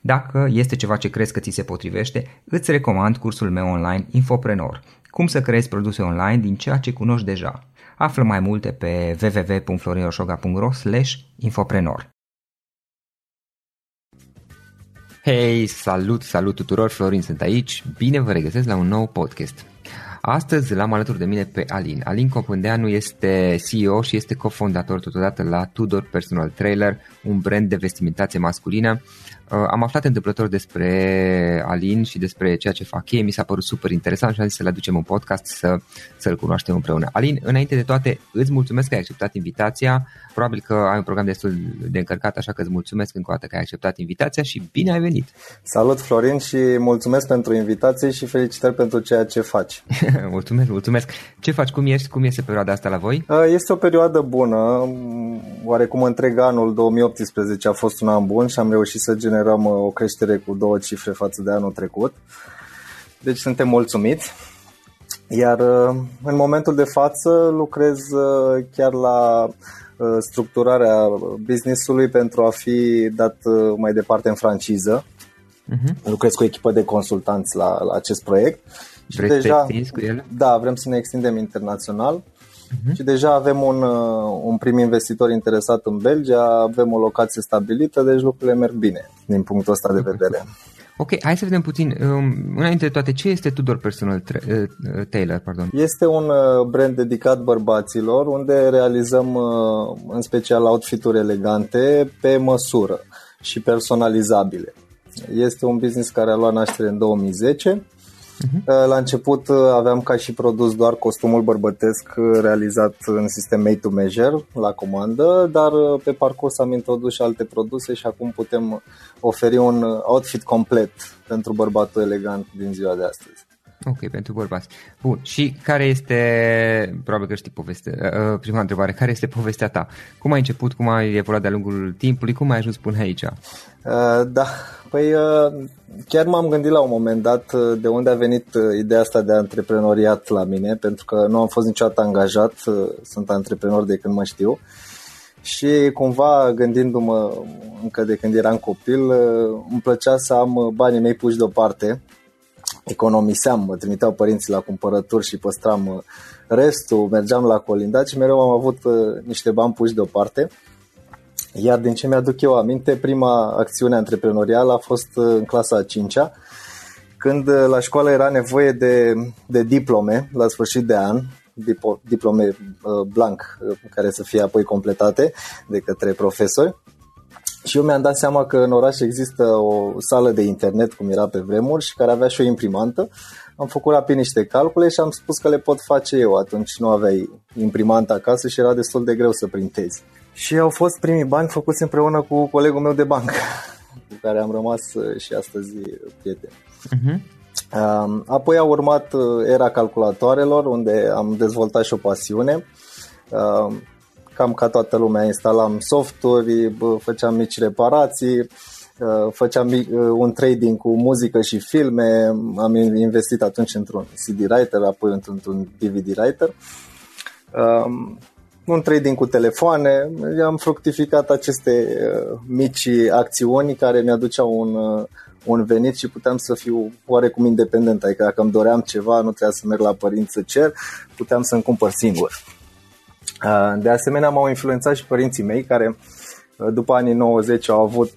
Dacă este ceva ce crezi că ți se potrivește, îți recomand cursul meu online Infoprenor. Cum să creezi produse online din ceea ce cunoști deja. Află mai multe pe www.florinosoga.ro infoprenor. Hei, salut, salut tuturor, Florin sunt aici, bine vă regăsesc la un nou podcast. Astăzi l-am alături de mine pe Alin. Alin Copândeanu este CEO și este cofondator totodată la Tudor Personal Trailer, un brand de vestimentație masculină Uh, am aflat întâmplător despre Alin și despre ceea ce fac ei, mi s-a părut super interesant și am zis să-l aducem în podcast să, să-l cunoaștem împreună. Alin, înainte de toate, îți mulțumesc că ai acceptat invitația, probabil că ai un program destul de încărcat, așa că îți mulțumesc încă o dată că ai acceptat invitația și bine ai venit! Salut Florin și mulțumesc pentru invitație și felicitări pentru ceea ce faci. mulțumesc, mulțumesc! Ce faci, cum ești, cum este perioada asta la voi? Uh, este o perioadă bună, oarecum întreg anul 2018 a fost un an bun și am reușit să generăm generăm uh, o creștere cu două cifre față de anul trecut. Deci suntem mulțumiți. Iar uh, în momentul de față lucrez uh, chiar la structurarea business-ului pentru a fi dat mai departe în franciză. Uh-huh. Lucrez cu o echipă de consultanți la, la acest proiect. Vreți și deja, să cu ele? Da, vrem să ne extindem internațional. Uh-huh. Și deja avem un, uh, un prim investitor interesat în Belgia, avem o locație stabilită, deci lucrurile merg bine din punctul ăsta de vedere. Ok, hai să vedem puțin, um, înainte de toate, ce este Tudor Personal tra- uh, uh, Tailor? Pardon? Este un brand dedicat bărbaților, unde realizăm în special outfituri elegante pe măsură și personalizabile. Este un business care a luat naștere în 2010 Uh-huh. La început uh, aveam ca și produs doar costumul bărbătesc uh, realizat în sistem made to measure la comandă, dar uh, pe parcurs am introdus și alte produse și acum putem oferi un outfit complet pentru bărbatul elegant din ziua de astăzi. Ok, pentru bărbați. Bun, și care este, probabil că știi povestea, uh, prima întrebare, care este povestea ta? Cum ai început, cum ai evoluat de-a lungul timpului, cum ai ajuns până aici? Uh, da, păi uh, chiar m-am gândit la un moment dat uh, de unde a venit uh, ideea asta de antreprenoriat la mine, pentru că nu am fost niciodată angajat, uh, sunt antreprenor de când mă știu. Și cumva gândindu-mă încă de când eram copil, uh, îmi plăcea să am banii mei puși deoparte economiseam, mă trimiteau părinții la cumpărături și păstram uh, restul, mergeam la colindat și mereu am avut uh, niște bani puși deoparte. Iar din ce mi-aduc eu aminte, prima acțiune antreprenorială a fost uh, în clasa a 5-a, când la școală era nevoie de, de diplome la sfârșit de an, diplome blank care să fie apoi completate de către profesori și eu mi-am dat seama că în oraș există o sală de internet, cum era pe vremuri, și care avea și o imprimantă. Am făcut rapid niște calcule și am spus că le pot face eu. Atunci nu aveai imprimantă acasă și era destul de greu să printezi. Și au fost primii bani făcuți împreună cu colegul meu de bancă. cu care am rămas și astăzi prieteni. Uh-huh. Apoi a urmat era calculatoarelor, unde am dezvoltat și o pasiune. Cam ca toată lumea, instalam softuri, făceam mici reparații, făceam un trading cu muzică și filme, am investit atunci într-un CD writer, apoi într-un DVD writer. Un trading cu telefoane, am fructificat aceste uh, mici acțiuni care mi aduceau un, uh, un venit și puteam să fiu oarecum independent, adică dacă îmi doream ceva, nu trebuia să merg la părinți să cer, puteam să-mi cumpăr singur. Uh, de asemenea, m-au influențat și părinții mei care după anii 90 au avut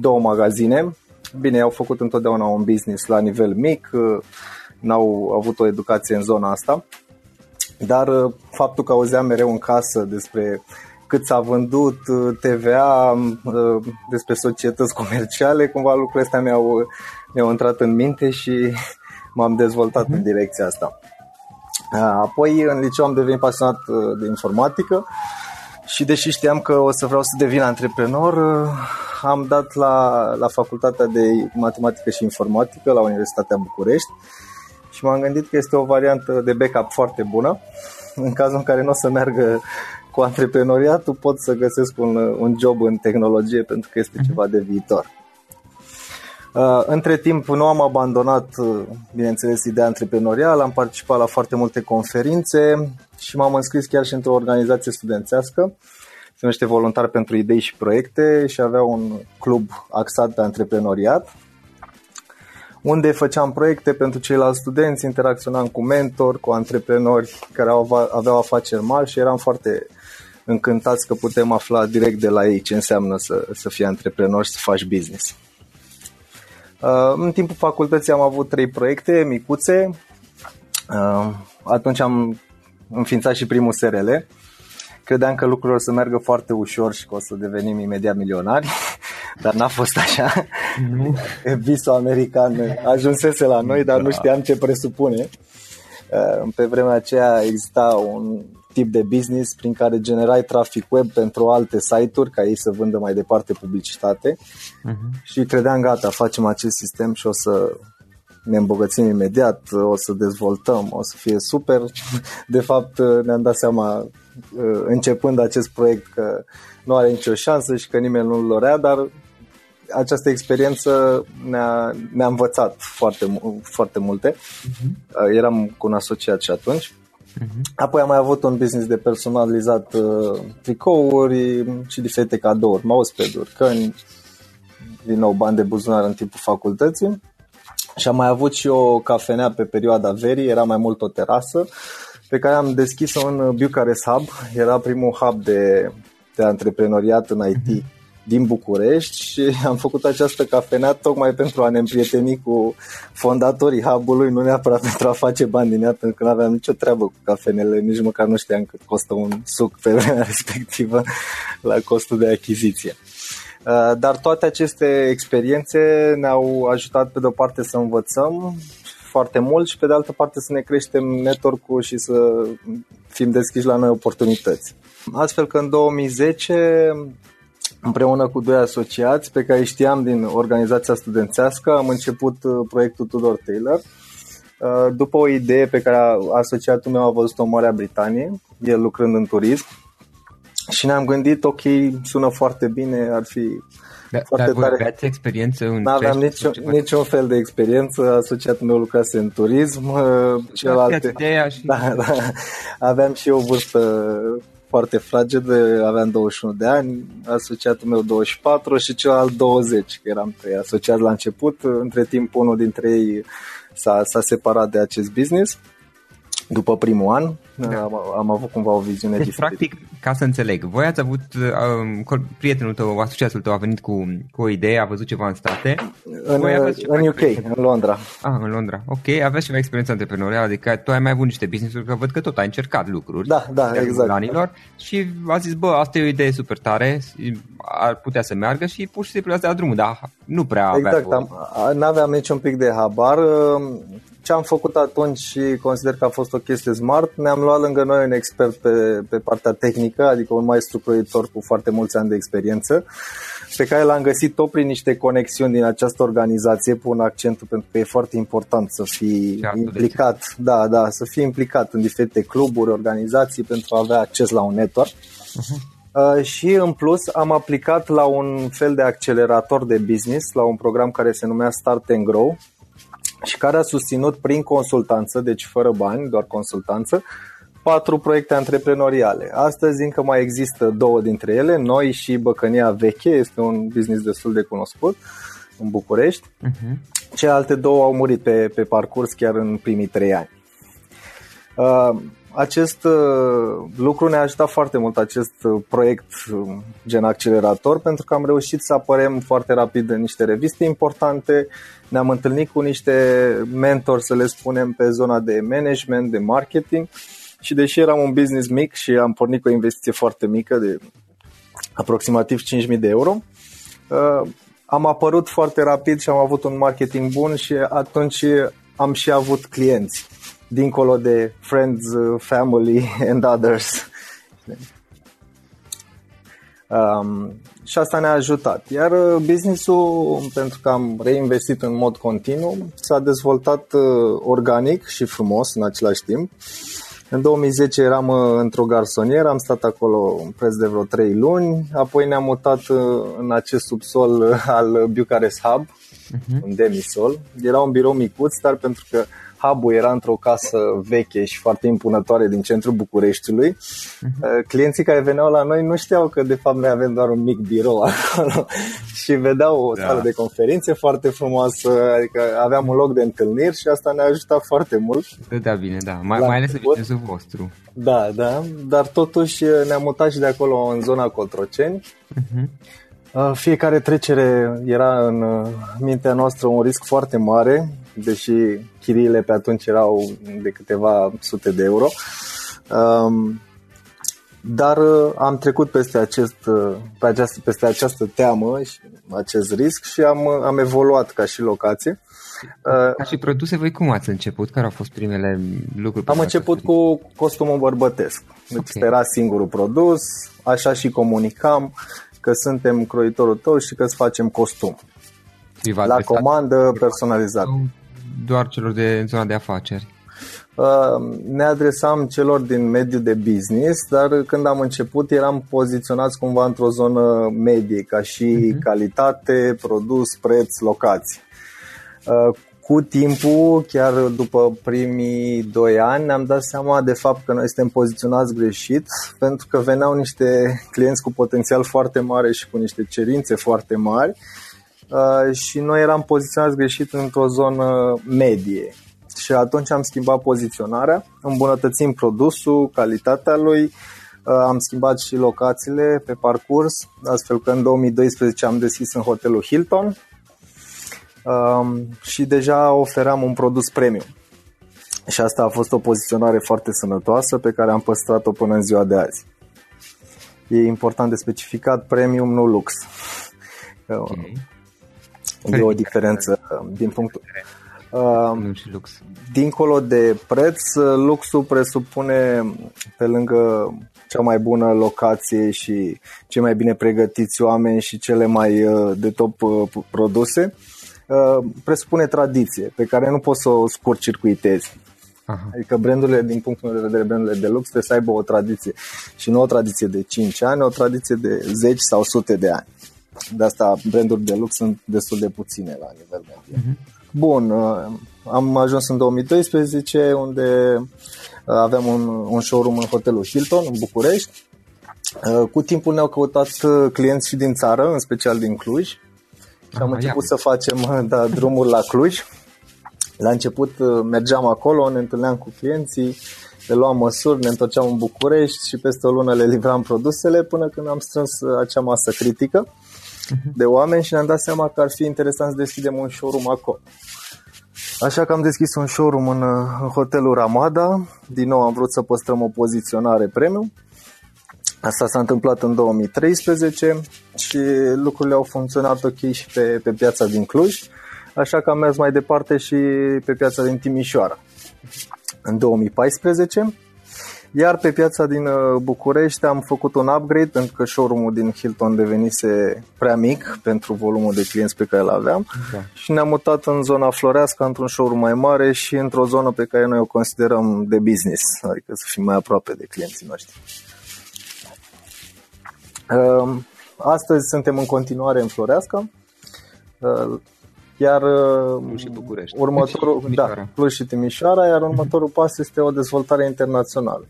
două magazine. Bine, au făcut întotdeauna un business la nivel mic, n-au avut o educație în zona asta dar uh, faptul că auzeam mereu în casă despre cât s-a vândut uh, TVA, uh, despre societăți comerciale, cumva lucrurile astea mi-au, mi-au intrat în minte și m-am dezvoltat în mhm. direcția asta. Apoi în liceu am devenit pasionat de informatică și deși știam că o să vreau să devin antreprenor, am dat la, la facultatea de matematică și informatică la Universitatea București și m-am gândit că este o variantă de backup foarte bună. În cazul în care nu o să meargă cu antreprenoriatul, pot să găsesc un, un job în tehnologie pentru că este mhm. ceva de viitor. Uh, între timp nu am abandonat, uh, bineînțeles, ideea antreprenorială, am participat la foarte multe conferințe și m-am înscris chiar și într-o organizație studențească, se numește Voluntar pentru Idei și Proiecte și avea un club axat pe antreprenoriat unde făceam proiecte pentru ceilalți studenți, interacționam cu mentori, cu antreprenori care aveau afaceri mari și eram foarte încântați că putem afla direct de la ei ce înseamnă să, să fii antreprenor și să faci business. Uh, în timpul facultății am avut trei proiecte micuțe. Uh, atunci am înființat și primul SRL. Credeam că lucrurile o să meargă foarte ușor și că o să devenim imediat milionari dar n-a fost așa. Nu. Visul american ajunsese la noi, dar nu da. știam ce presupune. Uh, pe vremea aceea exista un tip de business prin care generai trafic web pentru alte site-uri ca ei să vândă mai departe publicitate uh-huh. și credeam gata, facem acest sistem și o să ne îmbogățim imediat, o să dezvoltăm, o să fie super. De fapt, ne-am dat seama uh, începând acest proiect că nu are nicio șansă și că nimeni nu-l dorea, dar această experiență ne-a, ne-a învățat foarte, foarte multe. Uh-huh. Eram cu un asociat și atunci. Uh-huh. Apoi am mai avut un business de personalizat uh, tricouri și diferite cadouri, mousepad-uri, căni, din nou bani de buzunar în timpul facultății. Și am mai avut și o cafenea pe perioada verii, era mai mult o terasă, pe care am deschis-o în Bucharest Hub. Era primul hub de, de antreprenoriat în IT uh-huh din București și am făcut această cafenea tocmai pentru a ne împrieteni cu fondatorii hub-ului, nu neapărat pentru a face bani din ea, pentru că nu aveam nicio treabă cu cafenele, nici măcar nu știam cât costă un suc pe vremea respectivă la costul de achiziție. Uh, dar toate aceste experiențe ne-au ajutat pe de-o parte să învățăm foarte mult și pe de altă parte să ne creștem network și să fim deschiși la noi oportunități. Astfel că în 2010 împreună cu doi asociați pe care știam din organizația studențească, am început uh, proiectul Tudor Taylor. Uh, după o idee pe care asociatul meu a văzut-o în Marea Britanie, el lucrând în turism, și ne-am gândit, ok, sună foarte bine, ar fi da, foarte dar tare. Dar experiență în Nu aveam niciun, niciun fel de experiență, asociatul meu lucrase în turism, uh, celelalte... Și... Da, da, aveam și o vârstă foarte fraged, aveam 21 de ani, asociatul meu 24 și celălalt 20, că eram trei asociați la început. Între timp, unul dintre ei s-a, s-a separat de acest business după primul an da. am, am avut cumva o viziune deci, diferită. practic, ca să înțeleg, voi ați avut, um, prietenul tău, asociatul tău a venit cu, cu o idee, a văzut ceva în state. În, în UK, în Londra. Ah, în Londra. Ok, aveți ceva experiență antreprenorială, adică tu ai mai avut niște business-uri, că văd că tot ai încercat lucruri. Da, da, exact. Anilor, și a zis, bă, asta e o idee super tare, ar putea să meargă și pur și simplu ați dat drumul, dar nu prea Exact, am, n-aveam niciun pic de habar. Ce am făcut atunci și consider că a fost o chestie smart, ne-am luat luat lângă noi un expert pe, pe partea tehnică, adică un maestru croitor cu foarte mulți ani de experiență, pe care l-am găsit tot prin niște conexiuni din această organizație, pun accentul pentru că e foarte important să fii implicat, da, da, să fii implicat în diferite cluburi, organizații pentru a avea acces la un network. Uh-huh. Uh, și în plus am aplicat la un fel de accelerator de business, la un program care se numea Start and Grow și care a susținut prin consultanță, deci fără bani, doar consultanță, patru proiecte antreprenoriale. Astăzi încă mai există două dintre ele, noi și Băcănia Veche, este un business destul de cunoscut în București. Uh-huh. Celelalte două au murit pe, pe parcurs chiar în primii trei ani. Uh, acest uh, lucru ne-a ajutat foarte mult, acest uh, proiect uh, gen accelerator, pentru că am reușit să apărem foarte rapid în niște reviste importante, ne-am întâlnit cu niște mentori, să le spunem, pe zona de management, de marketing. Și deși eram un business mic și am pornit cu o investiție foarte mică de aproximativ 5.000 de euro, am apărut foarte rapid și am avut un marketing bun și atunci am și avut clienți dincolo de friends, uh, family and others. Um, și asta ne-a ajutat. Iar uh, businessul, pentru că am reinvestit în mod continuu, s-a dezvoltat uh, organic și frumos în același timp. În 2010 eram într-o garsonieră, am stat acolo preț de vreo 3 luni, apoi ne-am mutat în acest subsol al Bucharest Hub, uh-huh. un demisol. Era un birou micuț, dar pentru că hub era într-o casă veche și foarte impunătoare din centrul Bucureștiului. Uh-huh. Clienții care veneau la noi nu știau că de fapt noi avem doar un mic birou acolo și vedeau o da. sală de conferințe foarte frumoasă, adică aveam un loc de întâlniri și asta ne-a ajutat foarte mult. Da, bine, da, mai, mai ales în vostru. Da, da, dar totuși ne-am mutat și de acolo în zona Cotroceni. Uh-huh. Fiecare trecere era în mintea noastră un risc foarte mare deși chiriile pe atunci erau de câteva sute de euro. Um, dar uh, am trecut peste, acest, uh, pe această, peste această teamă și acest risc și am, uh, am evoluat ca și locație. Ca și produse, voi cum ați început? Care au fost primele lucruri? Am început cu costumul bărbătesc. Deci okay. era singurul produs, așa și comunicam că suntem croitorul tău și că îți facem costum. Privat la comandă personalizat doar celor de zona de afaceri? Uh, ne adresam celor din mediul de business, dar când am început eram poziționați cumva într-o zonă medie, ca și uh-huh. calitate, produs, preț, locație. Uh, cu timpul, chiar după primii doi ani, ne-am dat seama de fapt că noi suntem poziționați greșit, pentru că veneau niște clienți cu potențial foarte mare și cu niște cerințe foarte mari Uh, și noi eram poziționați greșit într-o zonă medie. Și atunci am schimbat poziționarea, îmbunătățim produsul, calitatea lui, uh, am schimbat și locațiile pe parcurs, astfel că în 2012 am deschis în hotelul Hilton um, și deja oferam un produs premium. Și asta a fost o poziționare foarte sănătoasă pe care am păstrat-o până în ziua de azi. E important de specificat premium, nu lux. Okay. E o diferență um, din punctul. Uh, și lux. Dincolo de preț, luxul presupune, pe lângă cea mai bună locație și cei mai bine pregătiți oameni și cele mai uh, de top uh, produse, uh, presupune tradiție pe care nu poți să o scurt-circuitezi. Aha. Adică brandurile, din punctul meu de vedere, brandurile de lux trebuie să aibă o tradiție și nu o tradiție de 5 ani, o tradiție de 10 sau sute de ani. De asta branduri de lux sunt destul de puține la nivel mediu. Uh-huh. Bun, uh, am ajuns în 2012 unde uh, aveam un, un showroom în hotelul Hilton în București. Uh, cu timpul ne-au căutat clienți și din țară, în special din Cluj. Și am început ia. să facem da, drumuri la Cluj. La început mergeam acolo, ne întâlneam cu clienții, le luam măsuri, ne întorceam în București și peste o lună le livram produsele până când am strâns acea masă critică uh-huh. De oameni și ne-am dat seama că ar fi interesant să deschidem un showroom acolo. Așa că am deschis un showroom în, în hotelul Ramada. Din nou am vrut să păstrăm o poziționare premium. Asta s-a întâmplat în 2013 și lucrurile au funcționat ok și pe, pe piața din Cluj, așa că am mers mai departe și pe piața din Timișoara. În 2014 Iar pe piața din București am făcut un upgrade pentru că showroom-ul din Hilton devenise prea mic pentru volumul de clienți pe care îl aveam da. și ne-am mutat în zona Floreasca într-un showroom mai mare și într-o zonă pe care noi o considerăm de business, adică să fim mai aproape de clienții noștri. Ehm, astăzi suntem în continuare în Floreasca, ehm, iar Plus și București. următorul, și da, plus și Timișoara, iar următorul pas este o dezvoltare internațională.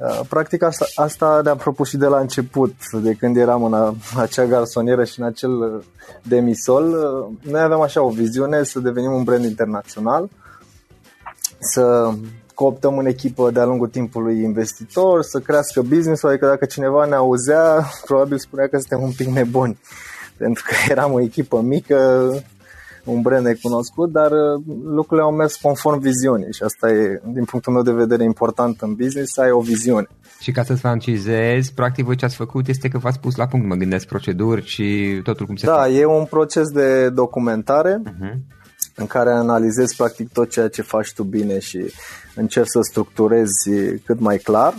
Ehm, practic asta, asta ne-am propus și de la început, de când eram în acea garsonieră și în acel demisol. Noi aveam așa o viziune să devenim un brand internațional, să cooptăm în echipă de-a lungul timpului investitor, să crească business-ul, adică dacă cineva ne auzea, probabil spunea că suntem un pic nebuni, pentru că eram o echipă mică, un brand necunoscut, dar uh, lucrurile au mers conform viziunii și asta e, din punctul meu de vedere, important în business, să ai o viziune. Și ca să-ți francizezi, practic voi ce ați făcut este că v-ați pus la punct, mă gândesc, proceduri și totul cum se Da, face. e un proces de documentare uh-huh. în care analizezi practic tot ceea ce faci tu bine și încerc să structurezi cât mai clar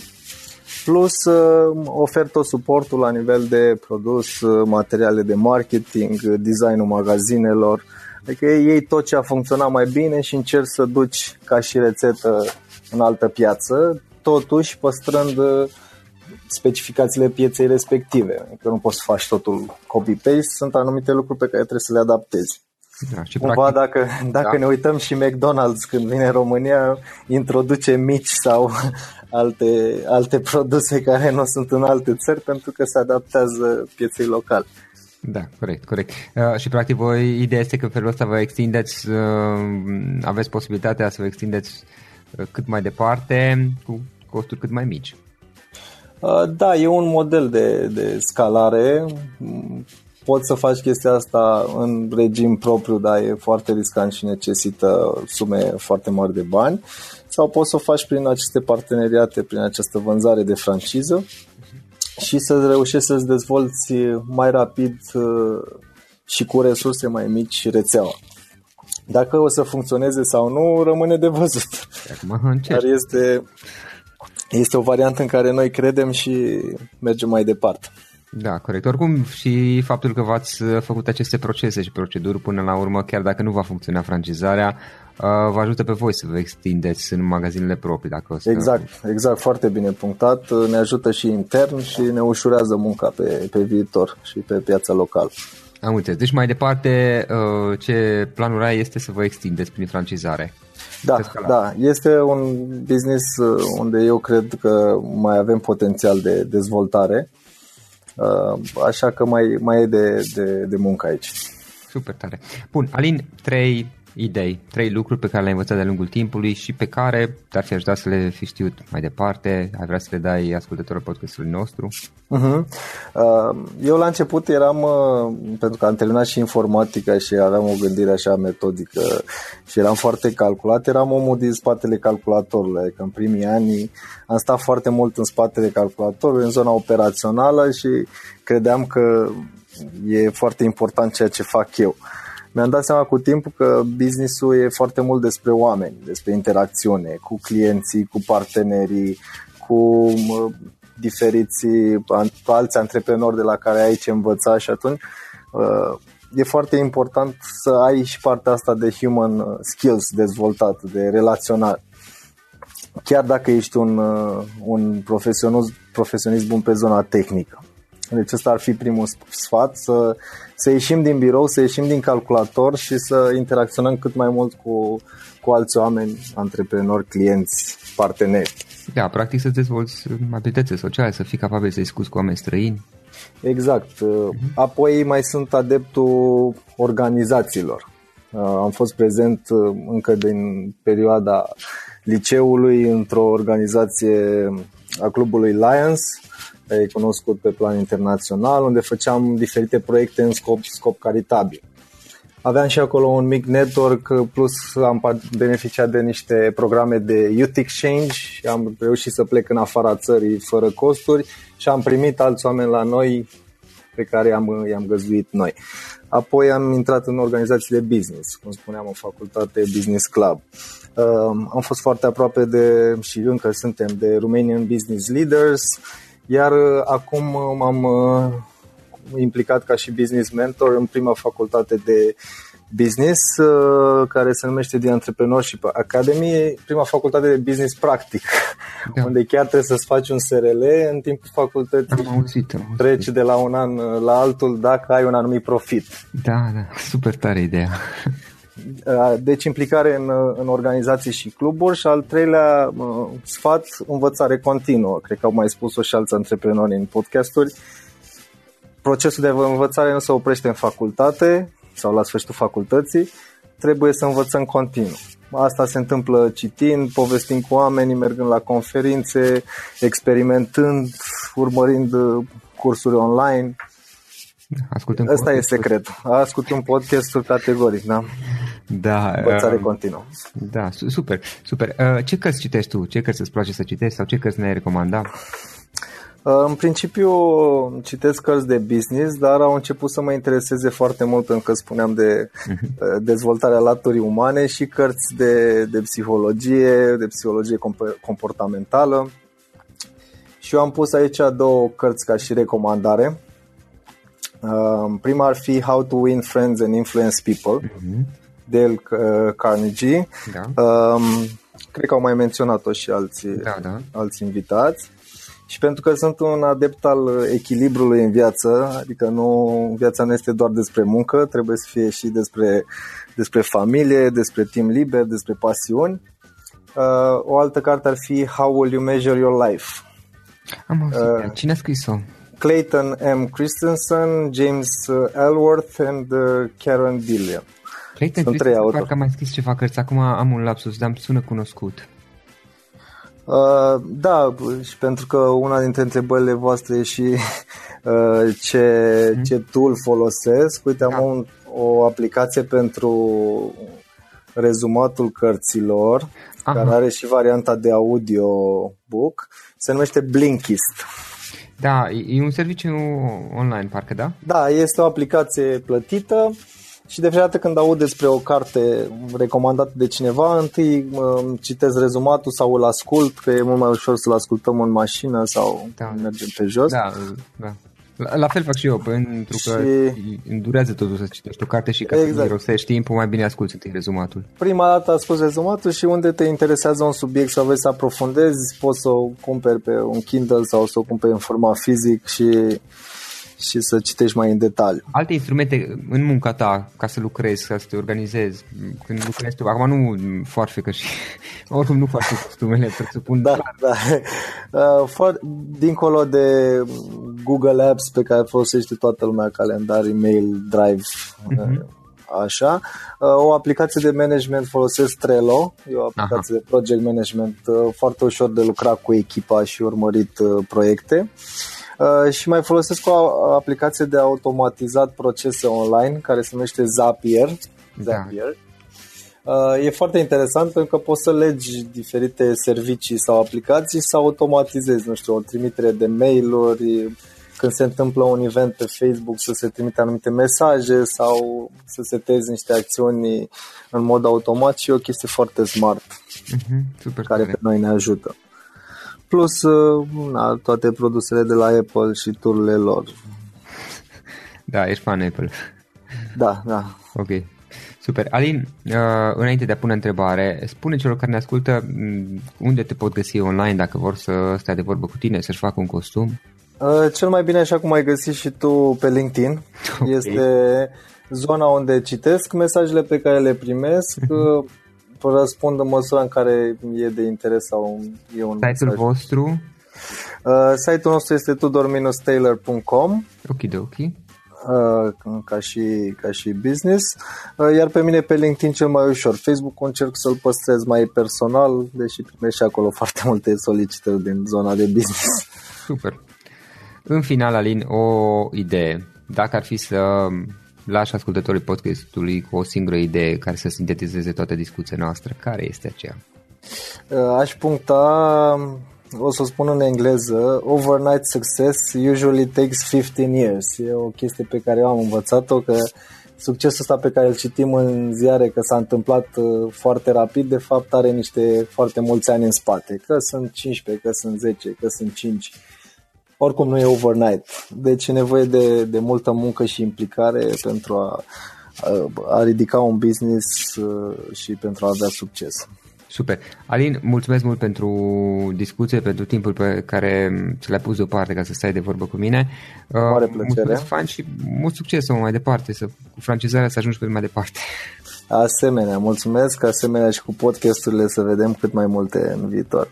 plus uh, ofer tot suportul la nivel de produs, uh, materiale de marketing, designul magazinelor, adică ei tot ce a funcționat mai bine și încerc să duci ca și rețetă în altă piață, totuși păstrând uh, specificațiile pieței respective. Adică nu poți să faci totul copy-paste, sunt anumite lucruri pe care trebuie să le adaptezi. Da, și Cumva practic, dacă, dacă da. ne uităm și McDonald's când vine în România, introduce mici sau alte, alte produse care nu sunt în alte țări pentru că se adaptează pieței locale. Da, corect, corect. Uh, și practic voi, ideea este că în felul ăsta vă extindeți, uh, aveți posibilitatea să vă extindeți uh, cât mai departe cu costuri cât mai mici. Uh, da, e un model de, de scalare poți să faci chestia asta în regim propriu, dar e foarte riscant și necesită sume foarte mari de bani, sau poți să o faci prin aceste parteneriate, prin această vânzare de franciză și să reușești să-ți dezvolți mai rapid uh, și cu resurse mai mici rețeaua. Dacă o să funcționeze sau nu, rămâne de văzut. Acum Dar este, este o variantă în care noi credem și mergem mai departe. Da, corect. Oricum și faptul că v-ați uh, făcut aceste procese și proceduri până la urmă, chiar dacă nu va funcționa francizarea, uh, vă ajută pe voi să vă extindeți în magazinele proprii. Dacă o să... Exact, exact, foarte bine punctat. Ne ajută și intern și ne ușurează munca pe, pe viitor și pe piața locală. Am înțeles. Deci mai departe, uh, ce planul ai este să vă extindeți prin francizare. Da, da, este un business unde eu cred că mai avem potențial de dezvoltare Uh, așa că mai, mai e de, de, de muncă aici. Super tare. Bun, Alin, trei idei, trei lucruri pe care le-ai învățat de-a lungul timpului și pe care te-ar fi ajutat să le fi știut mai departe, ai vrea să le dai ascultătorilor podcastului nostru? Uh-huh. Eu la început eram, uh, pentru că am terminat și informatica și aveam o gândire așa metodică și eram foarte calculat, eram omul din spatele calculatorului, adică în primii ani am stat foarte mult în spatele calculatorului, în zona operațională și credeam că e foarte important ceea ce fac eu. Uh, mi-am dat seama cu timpul că businessul e foarte mult despre oameni, despre interacțiune cu clienții, cu partenerii, cu diferiții alți antreprenori de la care ai ce învăța și atunci uh, e foarte important să ai și partea asta de human uh, skills dezvoltat, de relaționat. Chiar dacă ești un, uh, un profesionist, profesionist bun pe zona tehnică. Deci ăsta ar fi primul sfat, să, să ieșim din birou, să ieșim din calculator și să interacționăm cât mai mult cu, cu alți oameni, antreprenori, clienți, parteneri. Da, practic să dezvolți abilități sociale, să fii capabil să discuți cu oameni străini. Exact. Uh-huh. Apoi mai sunt adeptul organizațiilor. Uh, am fost prezent uh, încă din perioada liceului într-o organizație a clubului Lions, e cunoscut pe plan internațional, unde făceam diferite proiecte în scop, scop caritabil. Aveam și acolo un mic network, plus am beneficiat de niște programe de Youth Exchange și am reușit să plec în afara țării fără costuri și am primit alți oameni la noi pe care i-am, i-am găzduit noi. Apoi am intrat în organizații de business, cum spuneam, în facultate Business Club. Am fost foarte aproape de, și încă suntem, de Romanian Business Leaders, iar acum m-am implicat ca și business mentor în prima facultate de business uh, care se numește The Entrepreneurship Academy, prima facultate de business practic, da. unde chiar trebuie să-ți faci un SRL în timpul facultății. Am auzit, am auzit. Treci de la un an la altul dacă ai un anumit profit. Da, da, super tare ideea. Uh, deci implicare în, în organizații și cluburi și al treilea uh, sfat, învățare continuă. Cred că au mai spus-o și alți antreprenori în podcasturi. Procesul de învățare nu se oprește în facultate, sau la sfârșitul facultății, trebuie să învățăm continuu. Asta se întâmplă citind, povestind cu oamenii, mergând la conferințe, experimentând, urmărind uh, cursuri online. Ascultăm Asta e secret. Ascultăm podcasturi categoric, da? Da. Învățare uh, continuă. Da, super, super. Uh, ce cărți citești tu? Ce cărți îți place să citești sau ce cărți ne-ai recomandat? Uh, în principiu citesc cărți de business, dar au început să mă intereseze foarte mult pentru că spuneam de mhm. uh, dezvoltarea laturii umane și cărți de, de psihologie, de psihologie comportamentală. Și eu am pus aici două cărți ca și recomandare. Uh, prima ar fi How to Win Friends and Influence People, uh-huh. Dale Carnegie. Da. Um, cred că au mai menționat-o și alții, da, da. alți invitați și pentru că sunt un adept al echilibrului în viață, adică nu, viața nu este doar despre muncă, trebuie să fie și despre, despre familie, despre timp liber, despre pasiuni. Uh, o altă carte ar fi How Will You Measure Your Life? Am auzit. Uh, Cine a scris-o? Clayton M. Christensen, James Elworth and uh, Karen Dillian. Clayton Sunt Christensen parcă am mai scris ceva cărți, acum am un lapsus, dar îmi sună cunoscut. Uh, da, și pentru că una dintre întrebările voastre e și uh, ce, mm. ce tool folosesc. Uite, am da. un, o aplicație pentru rezumatul cărților, Aha. care are și varianta de audio book. Se numește Blinkist. Da, e un serviciu online, parcă, da? Da, este o aplicație plătită și de fiecare dată când aud despre o carte recomandată de cineva, întâi citesc rezumatul sau îl ascult, că e mult mai ușor să-l ascultăm în mașină sau da. mergem pe jos. Da, da. La, la fel fac și eu, pentru că și... durează totul să citești o carte și ca exact. să irosești timpul, mai bine asculti întâi rezumatul. Prima dată asculti rezumatul și unde te interesează un subiect sau vrei să aprofundezi, poți să o cumperi pe un Kindle sau să o cumperi în format fizic și și să citești mai în detaliu. Alte instrumente în munca ta ca să lucrezi, ca să te organizezi, când lucrezi tu, acum nu foarte că și oricum nu faci costumele, presupun. Da, da. Uh, for, dincolo de Google Apps pe care folosește toată lumea, calendar, email, Drive, uh-huh. așa. Uh, o aplicație de management folosesc Trello, e o aplicație Aha. de project management uh, foarte ușor de lucrat cu echipa și urmărit proiecte. Uh, și mai folosesc o aplicație de automatizat procese online care se numește Zapier. Da. Zapier. Da. E foarte interesant pentru că poți să legi diferite servicii sau aplicații să automatizezi, nu știu, o trimitere de mail-uri, când se întâmplă un event pe Facebook să se trimite anumite mesaje sau să setezi niște acțiuni în mod automat și e o chestie foarte smart uh-huh, super care tare. pe noi ne ajută plus uh, na, toate produsele de la Apple și tururile lor. Da, ești fan Apple. Da, da. Ok. Super. Alin, uh, înainte de a pune întrebare, spune celor care ne ascultă mm, unde te pot găsi online dacă vor să stea de vorbă cu tine, să-și facă un costum. Uh, cel mai bine, așa cum ai găsit și tu pe LinkedIn, okay. este zona unde citesc mesajele pe care le primesc, uh, răspund în măsura în care e de interes sau e un Site-ul mesaj. vostru? Uh, site-ul nostru este tudor-taylor.com Ok, ok. Uh, ca, și, ca și business, uh, iar pe mine pe LinkedIn cel mai ușor. Facebook încerc să-l păstrez mai personal, deși primești și acolo foarte multe solicitări din zona de business. Super. În final, Alin, o idee. Dacă ar fi să lași ascultătorii podcastului cu o singură idee care să sintetizeze toată discuția noastră. Care este aceea? Uh, aș puncta, o să o spun în engleză, overnight success usually takes 15 years. E o chestie pe care eu am învățat-o că succesul ăsta pe care îl citim în ziare că s-a întâmplat uh, foarte rapid, de fapt are niște foarte mulți ani în spate, că sunt 15, că sunt 10, că sunt 5. Oricum nu e overnight, deci e nevoie de, de multă muncă și implicare pentru a, a ridica un business uh, și pentru a avea succes. Super. Alin, mulțumesc mult pentru discuție, pentru timpul pe care ți l-ai pus deoparte ca să stai de vorbă cu mine. Mare plăcere. Mulțumesc, fan, și mult succes să mai departe, să, cu francizarea să ajungi pe mai departe. Asemenea, mulțumesc, asemenea și cu podcasturile să vedem cât mai multe în viitor.